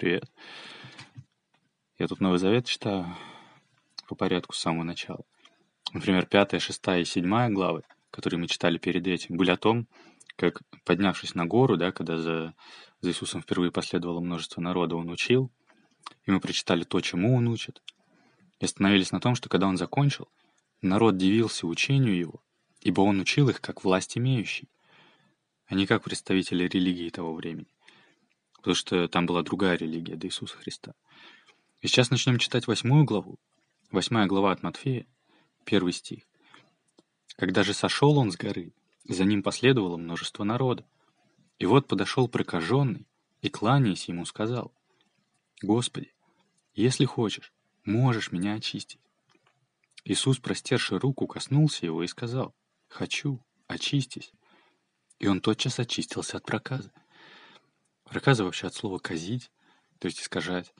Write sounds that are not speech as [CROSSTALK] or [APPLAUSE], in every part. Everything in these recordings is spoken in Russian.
Привет. Я тут Новый Завет читаю по порядку с самого начала. Например, пятая, шестая и седьмая главы, которые мы читали перед этим, были о том, как, поднявшись на гору, да, когда за, за Иисусом впервые последовало множество народа, он учил, и мы прочитали то, чему он учит, и остановились на том, что когда он закончил, народ дивился учению его, ибо он учил их как власть имеющий, а не как представители религии того времени потому что там была другая религия до Иисуса Христа. И сейчас начнем читать восьмую главу. Восьмая глава от Матфея, первый стих. «Когда же сошел он с горы, за ним последовало множество народа. И вот подошел прокаженный и, кланяясь ему, сказал, «Господи, если хочешь, можешь меня очистить». Иисус, простерши руку, коснулся его и сказал, «Хочу, очистись». И он тотчас очистился от проказа. Проказа вообще от слова «казить», то есть искажать.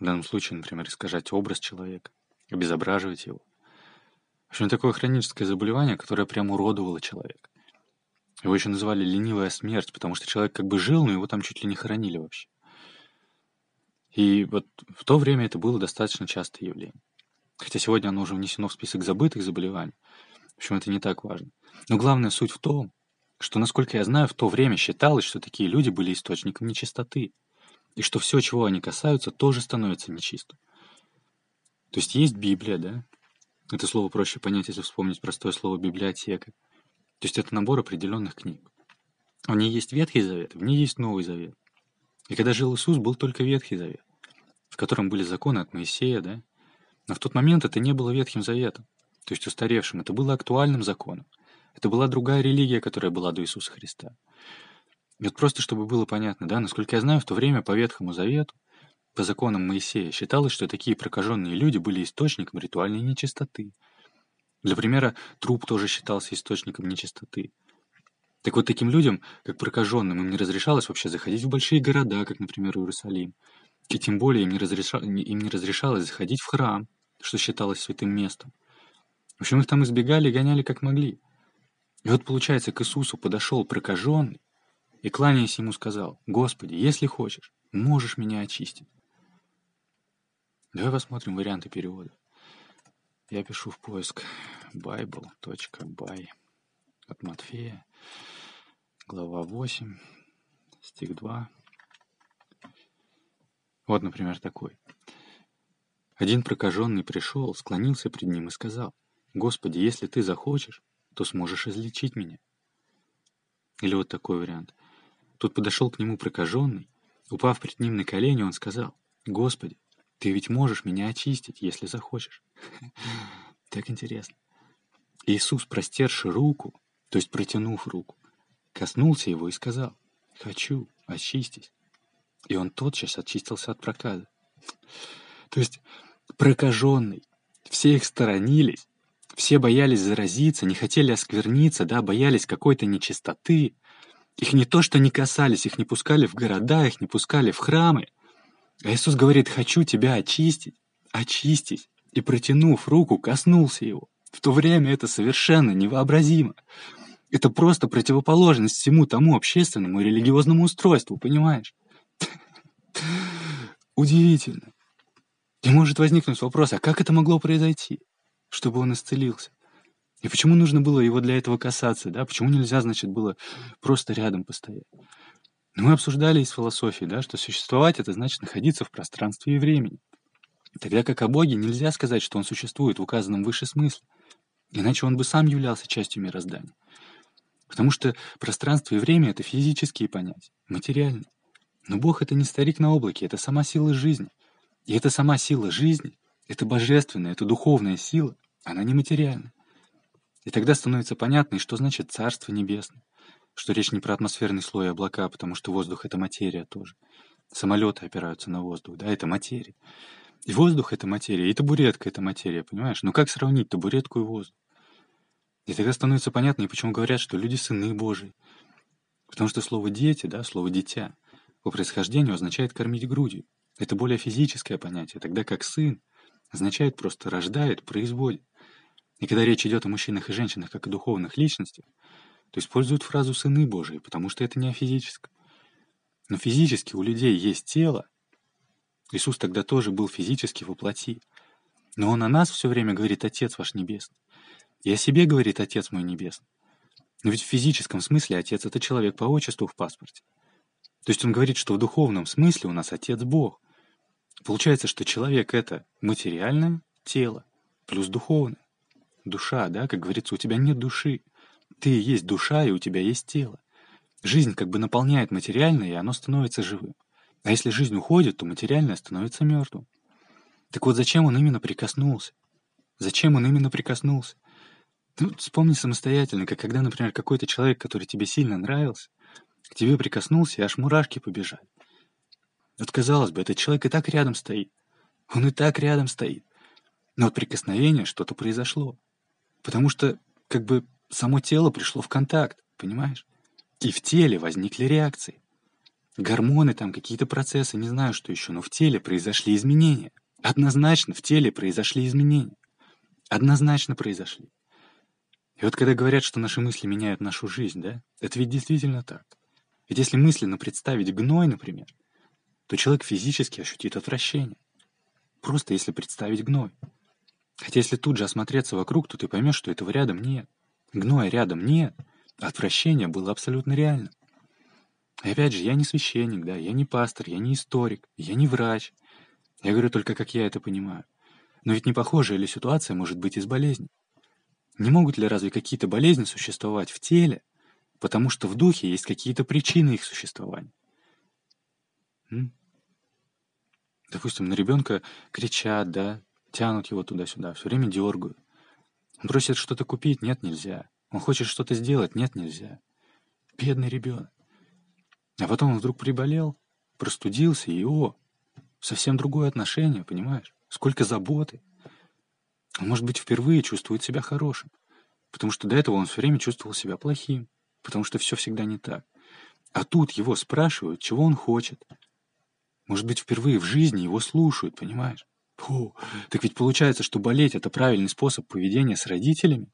В данном случае, например, искажать образ человека, обезображивать его. В общем, такое хроническое заболевание, которое прям уродовало человека. Его еще называли ленивая смерть, потому что человек как бы жил, но его там чуть ли не хоронили вообще. И вот в то время это было достаточно частое явление. Хотя сегодня оно уже внесено в список забытых заболеваний. В общем, это не так важно. Но главная суть в том, что, насколько я знаю, в то время считалось, что такие люди были источником нечистоты, и что все, чего они касаются, тоже становится нечистым. То есть есть Библия, да? Это слово проще понять, если вспомнить простое слово «библиотека». То есть это набор определенных книг. В ней есть Ветхий Завет, в ней есть Новый Завет. И когда жил Иисус, был только Ветхий Завет, в котором были законы от Моисея, да? Но в тот момент это не было Ветхим Заветом, то есть устаревшим, это было актуальным законом. Это была другая религия, которая была до Иисуса Христа. И вот просто, чтобы было понятно, да, насколько я знаю, в то время по Ветхому Завету, по законам Моисея, считалось, что такие прокаженные люди были источником ритуальной нечистоты. Для примера, труп тоже считался источником нечистоты. Так вот, таким людям, как прокаженным, им не разрешалось вообще заходить в большие города, как, например, Иерусалим. И тем более им не, разреша... им не разрешалось заходить в храм, что считалось святым местом. В общем, их там избегали и гоняли как могли. И вот, получается, к Иисусу подошел прокаженный и, кланяясь ему, сказал, «Господи, если хочешь, можешь меня очистить». Давай посмотрим варианты перевода. Я пишу в поиск bible.by от Матфея, глава 8, стих 2. Вот, например, такой. Один прокаженный пришел, склонился пред ним и сказал, «Господи, если ты захочешь, то сможешь излечить меня. Или вот такой вариант. Тут подошел к нему прокаженный, упав перед ним на колени, он сказал, «Господи, ты ведь можешь меня очистить, если захочешь». [LAUGHS] Так интересно. Иисус, простерши руку, то есть протянув руку, коснулся его и сказал, «Хочу, очистись». И он тотчас очистился от проказа. [LAUGHS] То есть прокаженный, все их сторонились, все боялись заразиться, не хотели оскверниться, да, боялись какой-то нечистоты. Их не то что не касались, их не пускали в города, их не пускали в храмы. А Иисус говорит, хочу тебя очистить, очистить. И протянув руку, коснулся его. В то время это совершенно невообразимо. Это просто противоположность всему тому общественному и религиозному устройству, понимаешь? [LAUGHS] Удивительно. И может возникнуть вопрос, а как это могло произойти? Чтобы он исцелился. И почему нужно было его для этого касаться, да? Почему нельзя, значит, было просто рядом постоять? Ну, мы обсуждали из философии, да, что существовать — это значит находиться в пространстве и времени. Тогда как о Боге нельзя сказать, что он существует в указанном выше смысле. Иначе он бы сам являлся частью мироздания. Потому что пространство и время — это физические понятия, материальные. Но Бог — это не старик на облаке, это сама сила жизни. И эта сама сила жизни, это божественная, это духовная сила, она нематериальна. И тогда становится понятно, что значит Царство Небесное. Что речь не про атмосферный слой облака, потому что воздух — это материя тоже. Самолеты опираются на воздух, да, это материя. И воздух — это материя, и табуретка — это материя, понимаешь? Ну как сравнить табуретку и воздух? И тогда становится понятно, и почему говорят, что люди — сыны Божии. Потому что слово «дети», да, слово «дитя» по происхождению означает «кормить грудью». Это более физическое понятие, тогда как «сын» означает просто «рождает», «производит». И когда речь идет о мужчинах и женщинах как о духовных личностях, то используют фразу «сыны Божии», потому что это не о физическом. Но физически у людей есть тело, Иисус тогда тоже был физически воплоти. Но Он о нас все время говорит «Отец ваш небесный». И о себе говорит «Отец мой небесный». Но ведь в физическом смысле Отец — это человек по отчеству в паспорте. То есть Он говорит, что в духовном смысле у нас Отец Бог. Получается, что человек — это материальное тело плюс духовное. Душа, да, как говорится, у тебя нет души. Ты есть душа, и у тебя есть тело. Жизнь как бы наполняет материальное, и оно становится живым. А если жизнь уходит, то материальное становится мертвым. Так вот, зачем он именно прикоснулся? Зачем он именно прикоснулся? Ну, вспомни самостоятельно, как когда, например, какой-то человек, который тебе сильно нравился, к тебе прикоснулся, и аж мурашки побежали. Вот, казалось бы, этот человек и так рядом стоит. Он и так рядом стоит. Но от прикосновения что-то произошло. Потому что, как бы, само тело пришло в контакт, понимаешь? И в теле возникли реакции. Гормоны там, какие-то процессы, не знаю, что еще, но в теле произошли изменения. Однозначно в теле произошли изменения. Однозначно произошли. И вот когда говорят, что наши мысли меняют нашу жизнь, да, это ведь действительно так. Ведь если мысленно представить гной, например, то человек физически ощутит отвращение. Просто если представить гной. Хотя если тут же осмотреться вокруг, то ты поймешь, что этого рядом нет. Гноя рядом нет. Отвращение было абсолютно реальным. И опять же, я не священник, да, я не пастор, я не историк, я не врач. Я говорю только, как я это понимаю. Но ведь не похожая ли ситуация может быть и с болезнью? Не могут ли разве какие-то болезни существовать в теле, потому что в духе есть какие-то причины их существования? М? Допустим, на ребенка кричат, да, тянут его туда-сюда, все время дергают. Он просит что-то купить, нет, нельзя. Он хочет что-то сделать, нет, нельзя. Бедный ребенок. А потом он вдруг приболел, простудился, и о, совсем другое отношение, понимаешь? Сколько заботы. Он, может быть, впервые чувствует себя хорошим, потому что до этого он все время чувствовал себя плохим, потому что все всегда не так. А тут его спрашивают, чего он хочет. Может быть, впервые в жизни его слушают, понимаешь? Фу, так ведь получается, что болеть — это правильный способ поведения с родителями?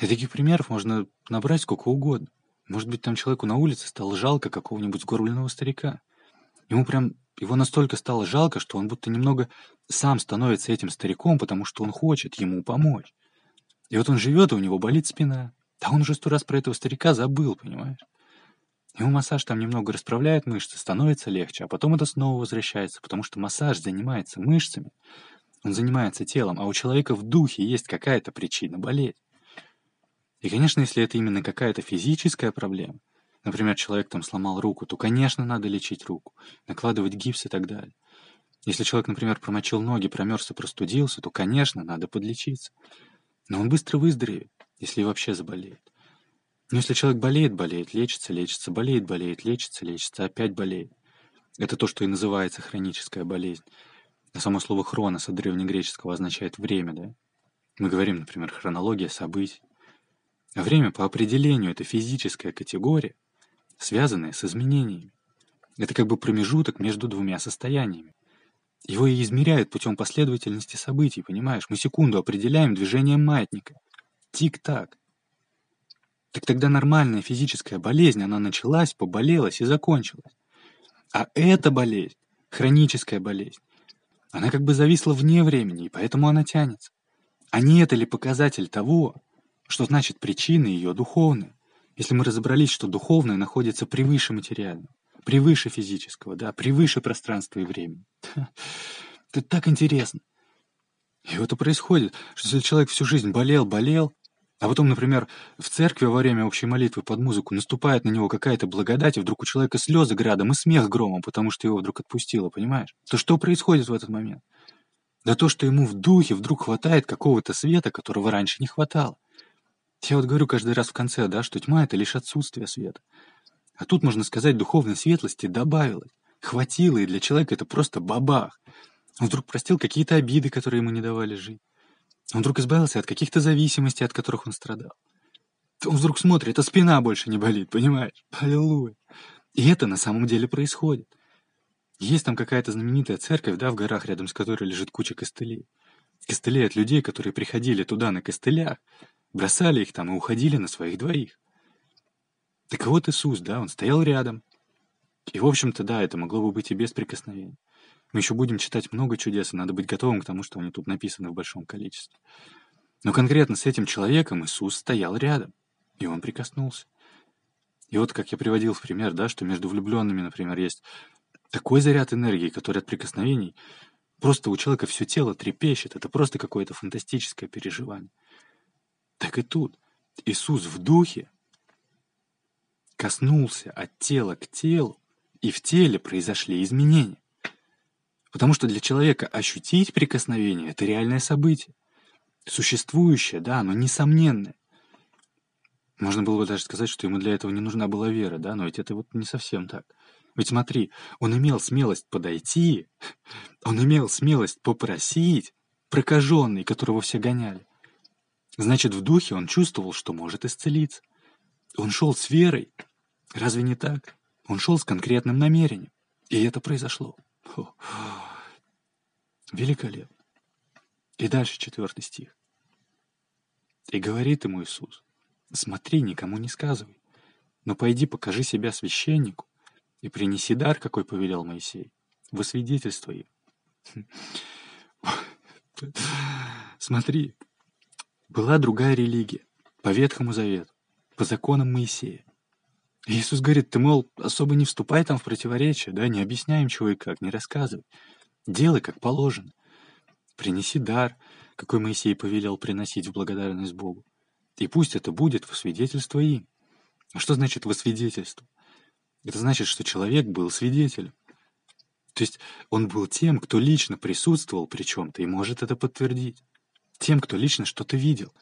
И таких примеров можно набрать сколько угодно. Может быть, там человеку на улице стало жалко какого-нибудь сгорбленного старика. Ему прям, его настолько стало жалко, что он будто немного сам становится этим стариком, потому что он хочет ему помочь. И вот он живет, и у него болит спина. Да он уже сто раз про этого старика забыл, понимаешь? Ему массаж там немного расправляет мышцы, становится легче, а потом это снова возвращается, потому что массаж занимается мышцами, он занимается телом, а у человека в духе есть какая-то причина болеть. И, конечно, если это именно какая-то физическая проблема, например, человек там сломал руку, то, конечно, надо лечить руку, накладывать гипс и так далее. Если человек, например, промочил ноги, промерз и простудился, то, конечно, надо подлечиться. Но он быстро выздоровеет, если вообще заболеет. Но если человек болеет, болеет, лечится, лечится, болеет, болеет, лечится, лечится, опять болеет. Это то, что и называется хроническая болезнь. А само слово «хронос» от древнегреческого означает «время», да? Мы говорим, например, хронология событий. А время по определению — это физическая категория, связанная с изменениями. Это как бы промежуток между двумя состояниями. Его и измеряют путем последовательности событий, понимаешь? Мы секунду определяем движением маятника. Тик-так. Так тогда нормальная физическая болезнь, она началась, поболелась и закончилась. А эта болезнь, хроническая болезнь, она как бы зависла вне времени, и поэтому она тянется. А не это ли показатель того, что значит причины ее духовные? Если мы разобрались, что духовное находится превыше материального, превыше физического, да, превыше пространства и времени. Это так интересно. И вот и происходит, что если человек всю жизнь болел, болел, а потом, например, в церкви во время общей молитвы под музыку наступает на него какая-то благодать, и вдруг у человека слезы градом и смех громом, потому что его вдруг отпустило, понимаешь? То что происходит в этот момент? Да то, что ему в духе вдруг хватает какого-то света, которого раньше не хватало. Я вот говорю каждый раз в конце, да, что тьма — это лишь отсутствие света. А тут, можно сказать, духовной светлости добавилось. Хватило, и для человека это просто бабах. Он вдруг простил какие-то обиды, которые ему не давали жить. Он вдруг избавился от каких-то зависимостей, от которых он страдал. Он вдруг смотрит, а спина больше не болит, понимаешь? Аллилуйя. И это на самом деле происходит. Есть там какая-то знаменитая церковь, да, в горах, рядом с которой лежит куча костылей. Костылей от людей, которые приходили туда на костылях, бросали их там и уходили на своих двоих. Так вот Иисус, да, он стоял рядом. И, в общем-то, да, это могло бы быть и без прикосновения. Мы еще будем читать много чудес, и надо быть готовым к тому, что они тут написаны в большом количестве. Но конкретно с этим человеком Иисус стоял рядом, и он прикоснулся. И вот, как я приводил в пример, да, что между влюбленными, например, есть такой заряд энергии, который от прикосновений просто у человека все тело трепещет. Это просто какое-то фантастическое переживание. Так и тут. Иисус в духе коснулся от тела к телу, и в теле произошли изменения. Потому что для человека ощутить прикосновение — это реальное событие. Существующее, да, но несомненное. Можно было бы даже сказать, что ему для этого не нужна была вера, да, но ведь это вот не совсем так. Ведь смотри, он имел смелость подойти, он имел смелость попросить, прокаженный, которого все гоняли. Значит, в духе он чувствовал, что может исцелиться. Он шел с верой. Разве не так? Он шел с конкретным намерением. И это произошло. Фу. Великолепно. И дальше четвертый стих. И говорит ему Иисус, смотри, никому не сказывай, но пойди покажи себя священнику и принеси дар, какой повелел Моисей, во свидетельство им. Смотри, была другая религия, по Ветхому Завету, по законам Моисея. Иисус говорит, ты, мол, особо не вступай там в противоречие, да, не объясняй им чего и как, не рассказывай. Делай, как положено. Принеси дар, какой Моисей повелел приносить в благодарность Богу. И пусть это будет во свидетельство им. А что значит во свидетельство? Это значит, что человек был свидетелем. То есть он был тем, кто лично присутствовал при чем-то и может это подтвердить. Тем, кто лично что-то видел.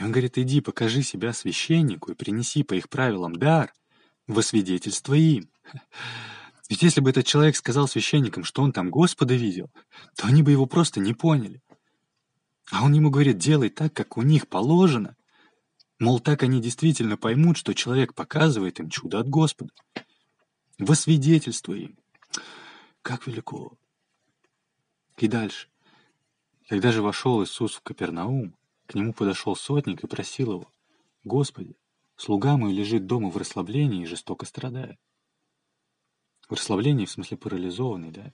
Он говорит, иди, покажи себя священнику и принеси по их правилам дар во свидетельство им. [LAUGHS] Ведь если бы этот человек сказал священникам, что он там Господа видел, то они бы его просто не поняли. А он ему говорит, делай так, как у них положено. Мол, так они действительно поймут, что человек показывает им чудо от Господа. Во свидетельство им. Как велико. И дальше. Когда же вошел Иисус в Капернаум, к нему подошел сотник и просил его, «Господи, слуга мой лежит дома в расслаблении и жестоко страдает». В расслаблении, в смысле парализованный, да?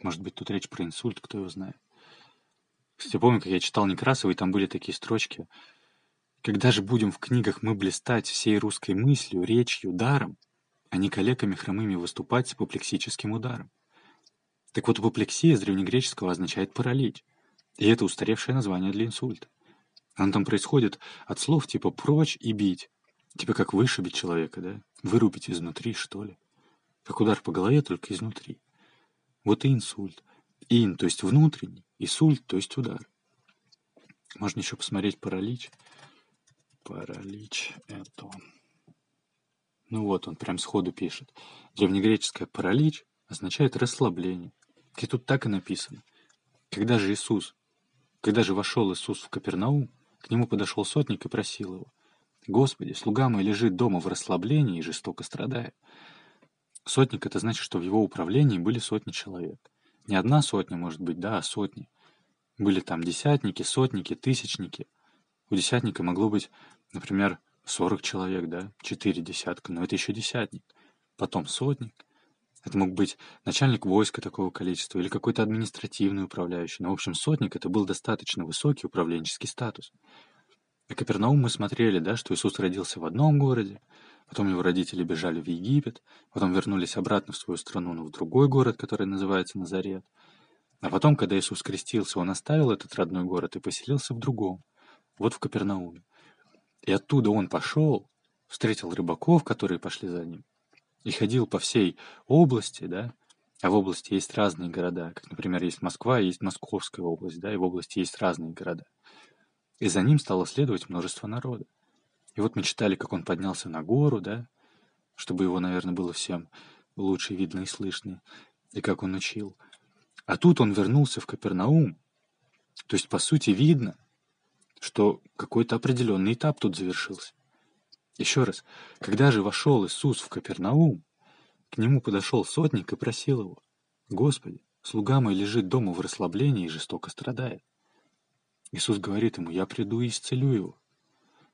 Может быть, тут речь про инсульт, кто его знает. Кстати, помню, как я читал Некрасова, и там были такие строчки. «Когда же будем в книгах мы блистать всей русской мыслью, речью, даром, а не коллегами хромыми выступать с апоплексическим ударом?» Так вот, апоплексия с древнегреческого означает паралич. И это устаревшее название для инсульта. Оно там происходит от слов типа «прочь» и «бить». Типа как вышибить человека, да? Вырубить изнутри, что ли. Как удар по голове, только изнутри. Вот и инсульт. Ин, то есть внутренний, и сульт, то есть удар. Можно еще посмотреть паралич. Паралич это... Ну вот, он прям сходу пишет. Древнегреческое паралич означает расслабление. И тут так и написано. Когда же Иисус, когда же вошел Иисус в Капернаум, к нему подошел сотник и просил его, «Господи, слуга мой лежит дома в расслаблении и жестоко страдает». Сотник — это значит, что в его управлении были сотни человек. Не одна сотня, может быть, да, а сотни. Были там десятники, сотники, тысячники. У десятника могло быть, например, 40 человек, да, 4 десятка, но это еще десятник. Потом сотник. Это мог быть начальник войска такого количества или какой-то административный управляющий. Но, в общем, сотник — это был достаточно высокий управленческий статус. На Капернаум мы смотрели, да, что Иисус родился в одном городе, Потом его родители бежали в Египет, потом вернулись обратно в свою страну, но в другой город, который называется Назарет. А потом, когда Иисус крестился, он оставил этот родной город и поселился в другом, вот в Капернауме. И оттуда он пошел, встретил рыбаков, которые пошли за ним, и ходил по всей области, да, а в области есть разные города, как, например, есть Москва, есть Московская область, да, и в области есть разные города. И за ним стало следовать множество народа. И вот мы читали, как он поднялся на гору, да, чтобы его, наверное, было всем лучше видно и слышно, и как он учил. А тут он вернулся в Капернаум. То есть, по сути, видно, что какой-то определенный этап тут завершился. Еще раз, когда же вошел Иисус в Капернаум, к нему подошел сотник и просил его, «Господи, слуга мой лежит дома в расслаблении и жестоко страдает». Иисус говорит ему, «Я приду и исцелю его».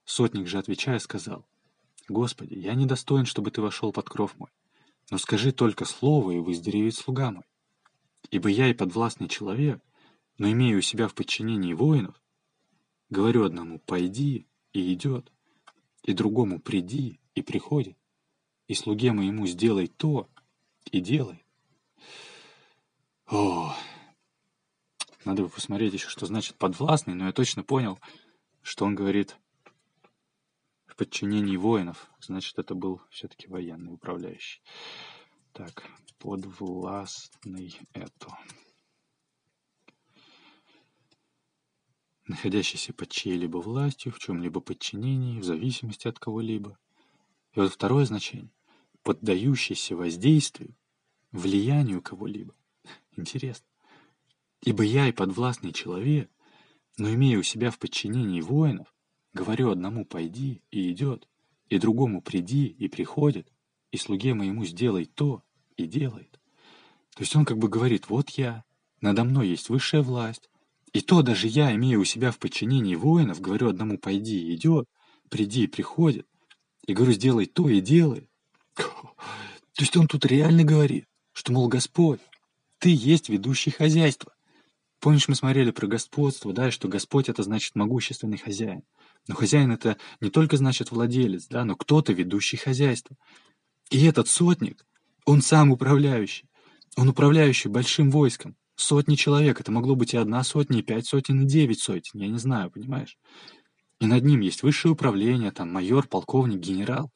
Сотник же, отвечая, сказал, «Господи, я недостоин, чтобы ты вошел под кров мой, но скажи только слово, и выздоровеет слуга мой». Ибо я и подвластный человек, но имею у себя в подчинении воинов, говорю одному «пойди» и идет, и другому «приди» и приходит, и слуге моему «сделай то» и делай. О, надо бы посмотреть еще, что значит подвластный, но я точно понял, что он говорит в подчинении воинов. Значит, это был все-таки военный управляющий. Так, подвластный это. Находящийся под чьей-либо властью, в чем-либо подчинении, в зависимости от кого-либо. И вот второе значение. Поддающийся воздействию, влиянию кого-либо. Интересно. Ибо я и подвластный человек, но имея у себя в подчинении воинов, говорю одному «пойди» и идет, и другому «приди» и приходит, и слуге моему «сделай то» и делает. То есть он как бы говорит «вот я, надо мной есть высшая власть, и то даже я, имея у себя в подчинении воинов, говорю одному «пойди» идет, «приди» приходит, и говорю «сделай то» и делает». То есть он тут реально говорит, что, мол, Господь, ты есть ведущий хозяйство. Помнишь, мы смотрели про господство, да, и что Господь — это значит могущественный хозяин. Но хозяин — это не только значит владелец, да, но кто-то ведущий хозяйство. И этот сотник, он сам управляющий. Он управляющий большим войском. Сотни человек. Это могло быть и одна сотня, и пять сотен, и девять сотен. Я не знаю, понимаешь? И над ним есть высшее управление, там майор, полковник, генерал.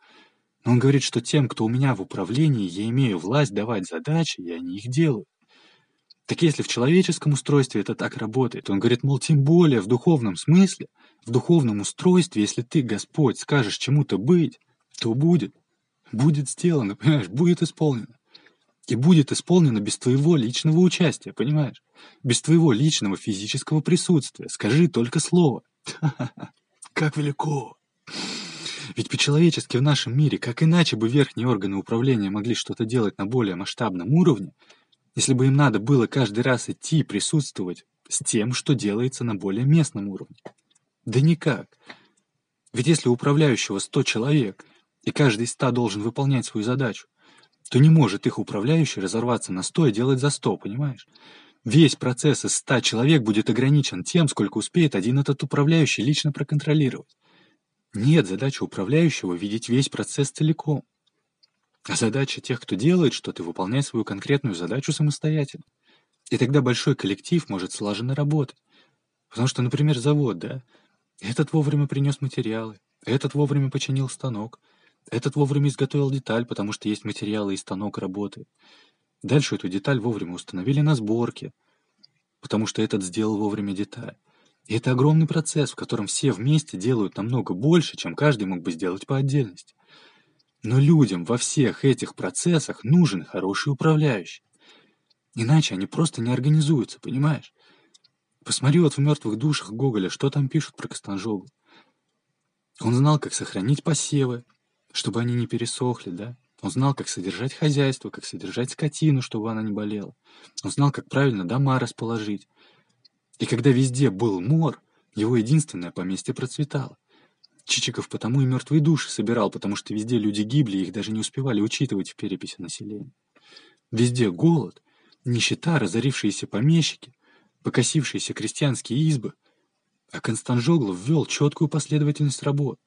Но он говорит, что тем, кто у меня в управлении, я имею власть давать задачи, и они их делают. Так если в человеческом устройстве это так работает, он говорит, мол, тем более в духовном смысле, в духовном устройстве, если ты, Господь, скажешь чему-то быть, то будет. Будет сделано, понимаешь, будет исполнено. И будет исполнено без твоего личного участия, понимаешь? Без твоего личного физического присутствия. Скажи только слово. [LAUGHS] Как велико! Ведь по-человечески в нашем мире, как иначе бы верхние органы управления могли что-то делать на более масштабном уровне, если бы им надо было каждый раз идти и присутствовать с тем, что делается на более местном уровне. Да никак. Ведь если управляющего 100 человек, и каждый из 100 должен выполнять свою задачу, то не может их управляющий разорваться на 100 и делать за 100, понимаешь? Весь процесс из 100 человек будет ограничен тем, сколько успеет один этот управляющий лично проконтролировать. Нет задачи управляющего видеть весь процесс целиком. А задача тех, кто делает что-то, выполнять свою конкретную задачу самостоятельно. И тогда большой коллектив может слаженно работать. Потому что, например, завод, да? Этот вовремя принес материалы, этот вовремя починил станок, этот вовремя изготовил деталь, потому что есть материалы и станок работает. Дальше эту деталь вовремя установили на сборке, потому что этот сделал вовремя деталь. И это огромный процесс, в котором все вместе делают намного больше, чем каждый мог бы сделать по отдельности. Но людям во всех этих процессах нужен хороший управляющий. Иначе они просто не организуются, понимаешь? Посмотри вот в «Мертвых душах» Гоголя, что там пишут про Костанжогу. Он знал, как сохранить посевы, чтобы они не пересохли, да? Он знал, как содержать хозяйство, как содержать скотину, чтобы она не болела. Он знал, как правильно дома расположить. И когда везде был мор, его единственное поместье процветало. Чичиков потому и мертвые души собирал, потому что везде люди гибли, их даже не успевали учитывать в переписи населения. Везде голод, нищета, разорившиеся помещики, покосившиеся крестьянские избы. А Констанжоглов ввел четкую последовательность работ.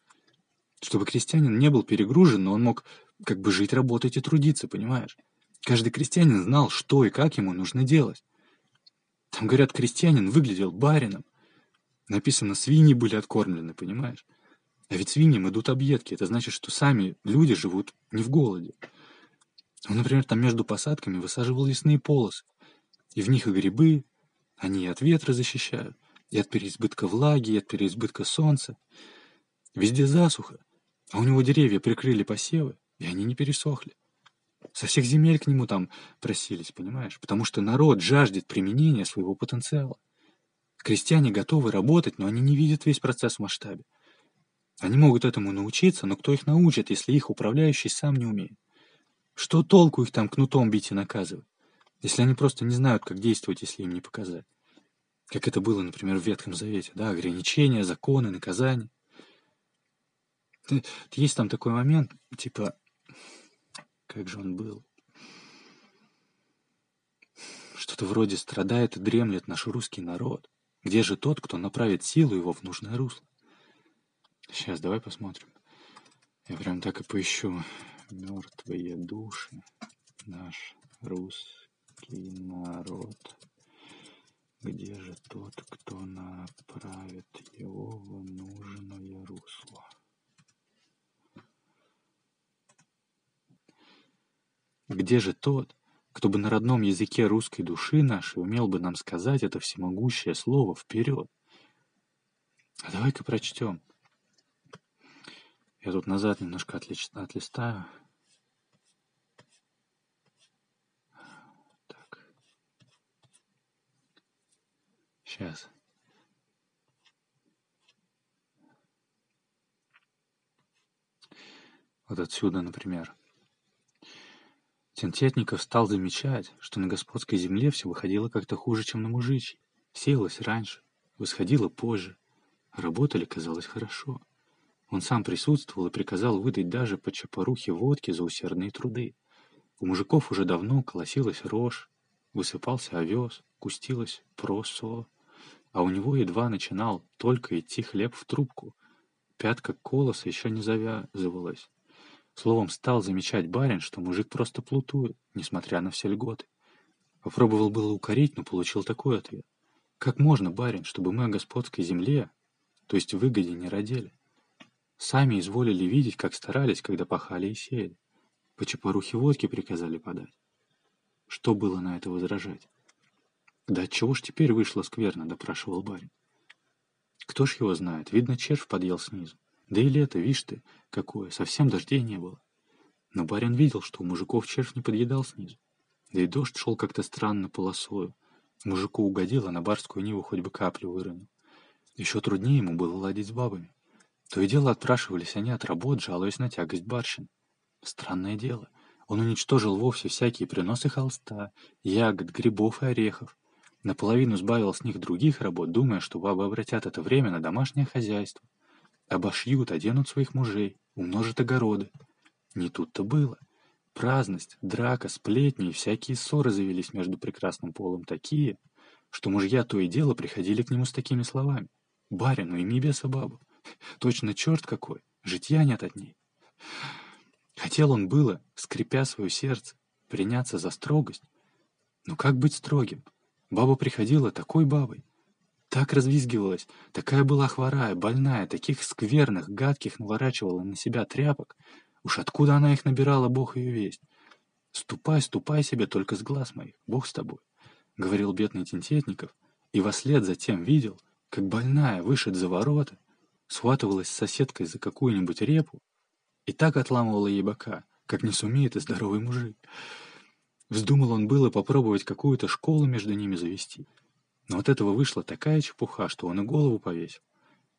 Чтобы крестьянин не был перегружен, но он мог как бы жить, работать и трудиться, понимаешь? Каждый крестьянин знал, что и как ему нужно делать. Там, говорят, крестьянин выглядел барином. Написано, свиньи были откормлены, понимаешь? А ведь свиньям идут объедки. Это значит, что сами люди живут не в голоде. Он, например, там между посадками высаживал лесные полосы. И в них и грибы, они и от ветра защищают, и от переизбытка влаги, и от переизбытка солнца. Везде засуха, а у него деревья прикрыли посевы, и они не пересохли. Со всех земель к нему там просились, понимаешь? Потому что народ жаждет применения своего потенциала. Крестьяне готовы работать, но они не видят весь процесс в масштабе. Они могут этому научиться, но кто их научит, если их управляющий сам не умеет? Что толку их там кнутом бить и наказывать, если они просто не знают, как действовать, если им не показать? Как это было, например, в Ветхом Завете, да, ограничения, законы, наказания. Есть там такой момент, типа, как же он был? Что-то вроде страдает и дремлет наш русский народ. Где же тот, кто направит силу его в нужное русло? Сейчас, давай посмотрим. Я прям так и поищу. Мертвые души. Наш русский народ. Где же тот, кто направит его в нужное русло? Где же тот, кто бы на родном языке русской души нашей умел бы нам сказать это всемогущее слово вперед? А давай-ка прочтем. Я тут назад немножко отлич... отлистаю. Так. Сейчас. Вот отсюда, например. Тентетников стал замечать, что на господской земле все выходило как-то хуже, чем на мужичьей. Сеялось раньше, восходило позже. Работали, казалось, хорошо. Он сам присутствовал и приказал выдать даже по чапорухе водки за усердные труды. У мужиков уже давно колосилась рожь, высыпался овес, кустилась просо, а у него едва начинал только идти хлеб в трубку. Пятка колоса еще не завязывалась. Словом, стал замечать барин, что мужик просто плутует, несмотря на все льготы. Попробовал было укорить, но получил такой ответ. Как можно, барин, чтобы мы о господской земле, то есть выгоде, не родили? Сами изволили видеть, как старались, когда пахали и сеяли. По чепорухе водки приказали подать. Что было на это возражать? «Да отчего ж теперь вышло скверно?» — допрашивал барин. «Кто ж его знает? Видно, червь подъел снизу. Да и лето, видишь ты, какое, совсем дождей не было. Но барин видел, что у мужиков червь не подъедал снизу. Да и дождь шел как-то странно полосою. Мужику угодил, а на барскую ниву хоть бы каплю выронил. Еще труднее ему было ладить с бабами. То и дело отпрашивались они от работ, жалуясь на тягость барщин. Странное дело, он уничтожил вовсе всякие приносы холста, ягод, грибов и орехов. Наполовину сбавил с них других работ, думая, что бабы обратят это время на домашнее хозяйство. Обошьют, оденут своих мужей, умножат огороды. Не тут-то было. Праздность, драка, сплетни и всякие ссоры завелись между прекрасным полом такие, что мужья то и дело приходили к нему с такими словами. «Барину, ими беса бабу! Точно черт какой! Житья нет от ней!» Хотел он было, скрипя свое сердце, приняться за строгость. Но как быть строгим? Баба приходила такой бабой, так развизгивалась, такая была хворая, больная, таких скверных, гадких наворачивала на себя тряпок. Уж откуда она их набирала, бог ее весть. «Ступай, ступай себе только с глаз моих, бог с тобой», — говорил бедный Тентетников, и вослед затем видел, как больная вышед за ворота, схватывалась с соседкой за какую-нибудь репу и так отламывала ей бока, как не сумеет и здоровый мужик. Вздумал он было попробовать какую-то школу между ними завести. Но от этого вышла такая чепуха, что он и голову повесил.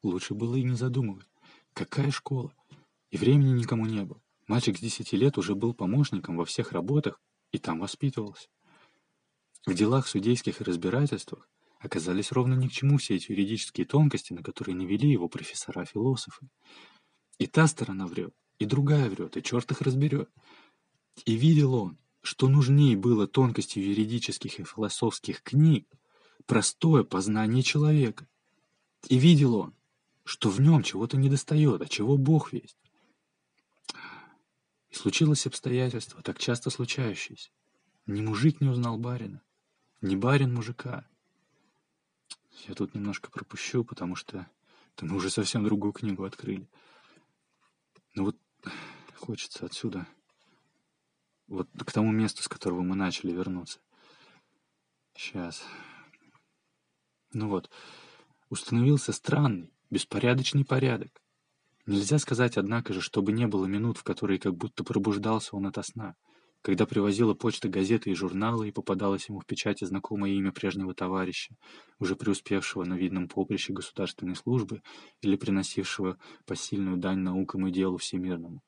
Лучше было и не задумывать. Какая школа? И времени никому не было. Мальчик с десяти лет уже был помощником во всех работах и там воспитывался. В делах судейских и разбирательствах оказались ровно ни к чему все эти юридические тонкости, на которые не вели его профессора-философы. И та сторона врет, и другая врет, и черт их разберет. И видел он, что нужнее было тонкостью юридических и философских книг, простое познание человека. И видел он, что в нем чего-то недостает, а чего Бог весть. И случилось обстоятельство, так часто случающееся. Ни мужик не узнал барина, ни барин мужика. Я тут немножко пропущу, потому что это мы уже совсем другую книгу открыли. Ну вот хочется отсюда, вот к тому месту, с которого мы начали вернуться. Сейчас. Ну вот, установился странный, беспорядочный порядок. Нельзя сказать, однако же, чтобы не было минут, в которые как будто пробуждался он ото сна, когда привозила почта газеты и журналы, и попадалось ему в печати знакомое имя прежнего товарища, уже преуспевшего на видном поприще государственной службы или приносившего посильную дань наукам и делу всемирному.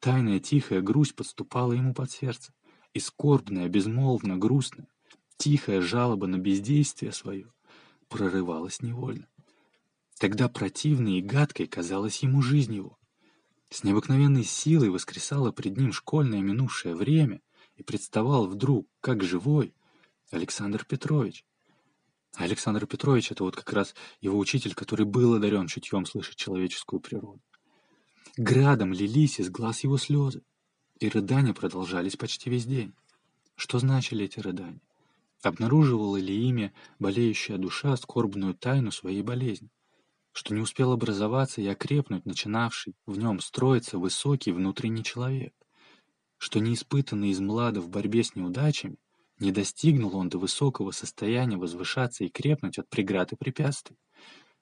Тайная тихая грусть подступала ему под сердце, и скорбная, безмолвно, грустная, тихая жалоба на бездействие свое — прорывалась невольно. Тогда противной и гадкой казалась ему жизнь его. С необыкновенной силой воскресало пред ним школьное минувшее время и представал вдруг, как живой, Александр Петрович. Александр Петрович — это вот как раз его учитель, который был одарен чутьем слышать человеческую природу. Градом лились из глаз его слезы, и рыдания продолжались почти весь день. Что значили эти рыдания? Обнаруживала ли ими болеющая душа скорбную тайну своей болезни? Что не успел образоваться и окрепнуть начинавший в нем строиться высокий внутренний человек? Что не испытанный из млада в борьбе с неудачами, не достигнул он до высокого состояния возвышаться и крепнуть от преград и препятствий?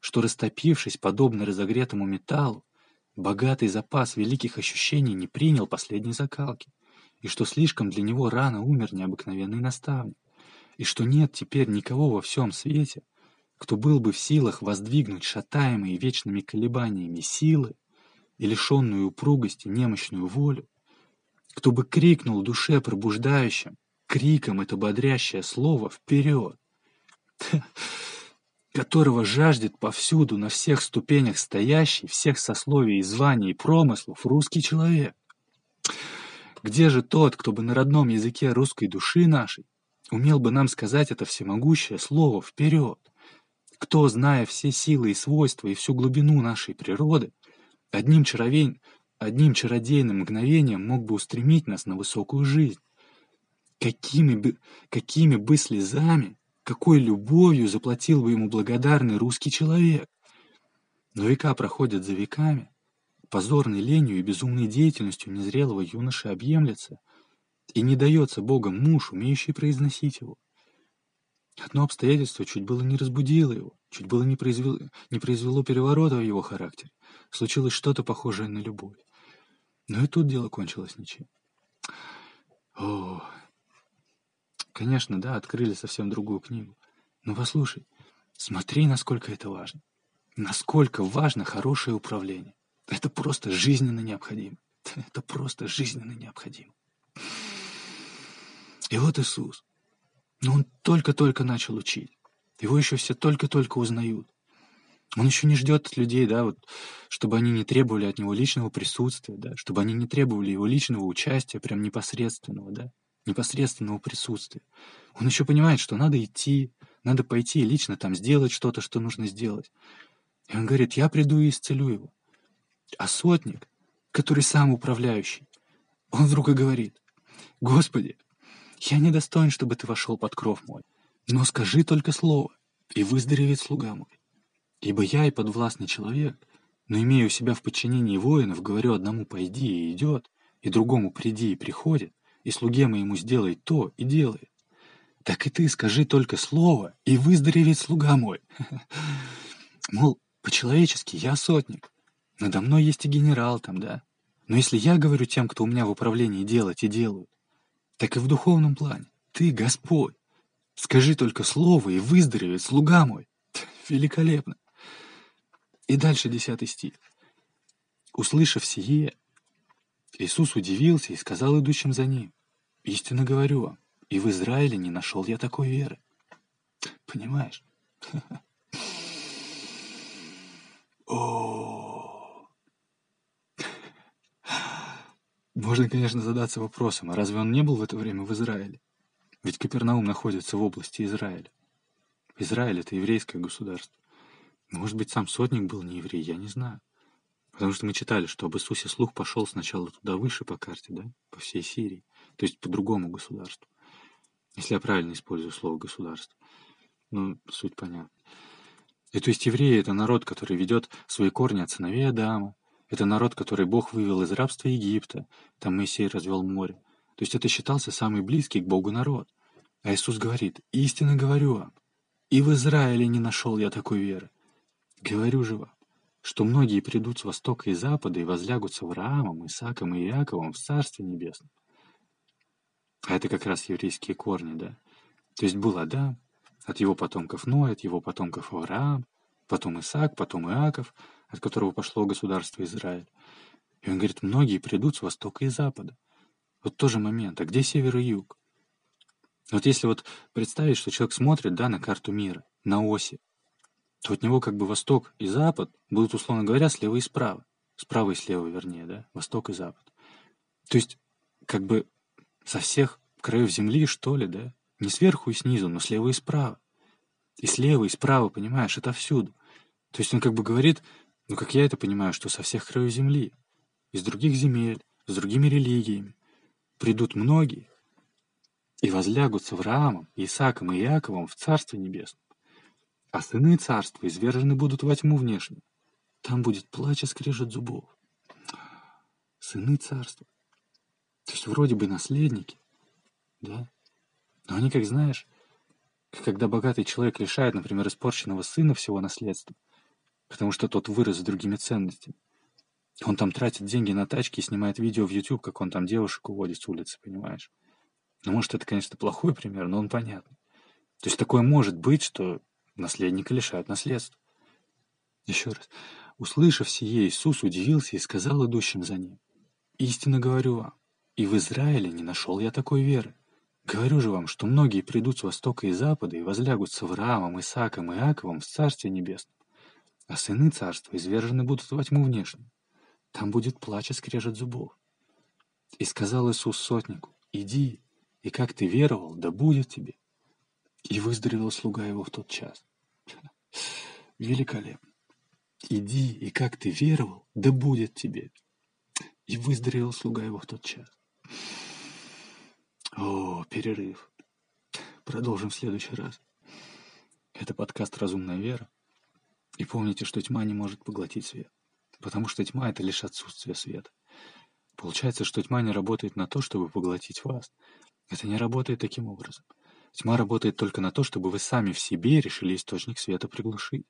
Что, растопившись, подобно разогретому металлу, богатый запас великих ощущений не принял последней закалки? И что слишком для него рано умер необыкновенный наставник? И что нет теперь никого во всем свете, кто был бы в силах воздвигнуть шатаемые вечными колебаниями силы и лишенную упругости немощную волю, кто бы крикнул душе пробуждающим, криком это бодрящее слово вперед, [LAUGHS] которого жаждет повсюду на всех ступенях стоящий, всех сословий званий и промыслов русский человек. Где же тот, кто бы на родном языке русской души нашей умел бы нам сказать это всемогущее слово вперед. Кто, зная все силы и свойства и всю глубину нашей природы, одним, чаровень, одним чародейным мгновением мог бы устремить нас на высокую жизнь? Какими бы, какими бы слезами, какой любовью заплатил бы ему благодарный русский человек? Но века проходят за веками, позорной ленью и безумной деятельностью незрелого юноши объемлется — и не дается Богом муж, умеющий произносить его. Одно обстоятельство чуть было не разбудило его, чуть было не произвело, не произвело переворота в его характере. Случилось что-то похожее на любовь. Но и тут дело кончилось ничем. О, конечно, да, открыли совсем другую книгу. Но послушай, смотри, насколько это важно. Насколько важно хорошее управление. Это просто жизненно необходимо. Это просто жизненно необходимо. И вот Иисус. Но он только-только начал учить. Его еще все только-только узнают. Он еще не ждет от людей, да, вот, чтобы они не требовали от него личного присутствия, да, чтобы они не требовали его личного участия, прям непосредственного, да, непосредственного присутствия. Он еще понимает, что надо идти, надо пойти и лично там сделать что-то, что нужно сделать. И он говорит, я приду и исцелю его. А сотник, который сам управляющий, он вдруг и говорит, Господи, я недостоин, чтобы ты вошел под кров мой. Но скажи только слово, и выздоровеет слуга мой. Ибо я и подвластный человек, но имею себя в подчинении воинов, говорю одному «пойди» и идет, и другому «приди» и приходит, и слуге моему сделай то и делает. Так и ты скажи только слово, и выздоровеет слуга мой. [LAUGHS] Мол, по-человечески я сотник. Надо мной есть и генерал там, да. Но если я говорю тем, кто у меня в управлении делать и делают, так и в духовном плане. Ты Господь. Скажи только слово, и выздоровеет слуга мой. Великолепно. И дальше десятый стих. Услышав сие, Иисус удивился и сказал идущим за ним, «Истинно говорю вам, и в Израиле не нашел я такой веры». Понимаешь? [LAUGHS] О, Можно, конечно, задаться вопросом, а разве он не был в это время в Израиле? Ведь Капернаум находится в области Израиля. Израиль — это еврейское государство. Может быть, сам сотник был не еврей, я не знаю. Потому что мы читали, что об Иисусе слух пошел сначала туда выше по карте, да, по всей Сирии, то есть по другому государству. Если я правильно использую слово «государство». Ну, суть понятна. И то есть евреи — это народ, который ведет свои корни от сыновей Адама, это народ, который Бог вывел из рабства Египта. Там Моисей развел море. То есть это считался самый близкий к Богу народ. А Иисус говорит, «Истинно говорю вам, и в Израиле не нашел я такой веры. Говорю же вам, что многие придут с востока и запада и возлягут с Авраамом, Исааком и Иаковом в Царстве Небесном». А это как раз еврейские корни, да? То есть был Адам, от его потомков Ной, от его потомков Авраам, потом Исаак, потом Иаков, от которого пошло государство Израиль. И он говорит, многие придут с востока и запада. Вот тоже момент, а где север и юг? Вот если вот представить, что человек смотрит, да, на карту мира, на оси, то от него как бы восток и запад будут, условно говоря, слева и справа. Справа и слева, вернее, да, восток и запад. То есть, как бы со всех краев земли, что ли, да, Не сверху и снизу, но слева и справа. И слева, и справа, понимаешь, это всюду. То есть он как бы говорит, ну как я это понимаю, что со всех краев земли, из других земель, с другими религиями, придут многие и возлягут с Авраамом, Исааком и Иаковом в Царстве Небесном. А сыны царства извержены будут во тьму внешнюю. Там будет плач и скрежет зубов. Сыны царства. То есть вроде бы наследники, да? Но они, как знаешь, когда богатый человек лишает, например, испорченного сына всего наследства, потому что тот вырос с другими ценностями. Он там тратит деньги на тачки и снимает видео в YouTube, как он там девушек уводит с улицы, понимаешь? Ну, может, это, конечно, плохой пример, но он понятный. То есть такое может быть, что наследника лишают наследства. Еще раз. Услышав сие, Иисус удивился и сказал идущим за ним, «Истинно говорю вам, и в Израиле не нашел я такой веры. Говорю же вам, что многие придут с востока и запада и возлягут с Авраамом, Исааком и Иаковом в Царстве Небесном, а сыны Царства извержены будут во тьму внешнюю. Там будет плач и скрежет зубов. И сказал Иисус сотнику, иди, и как ты веровал, да будет тебе. И выздоровел слуга его в тот час. [LAUGHS] Великолепно. Иди, и как ты веровал, да будет тебе. И выздоровел слуга его в тот час. О, перерыв. Продолжим в следующий раз. Это подкаст «Разумная вера». И помните, что тьма не может поглотить свет. Потому что тьма — это лишь отсутствие света. Получается, что тьма не работает на то, чтобы поглотить вас. Это не работает таким образом. Тьма работает только на то, чтобы вы сами в себе решили источник света приглушить.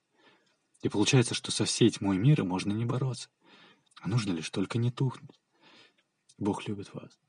И получается, что со всей тьмой мира можно не бороться. А нужно лишь только не тухнуть. Бог любит вас.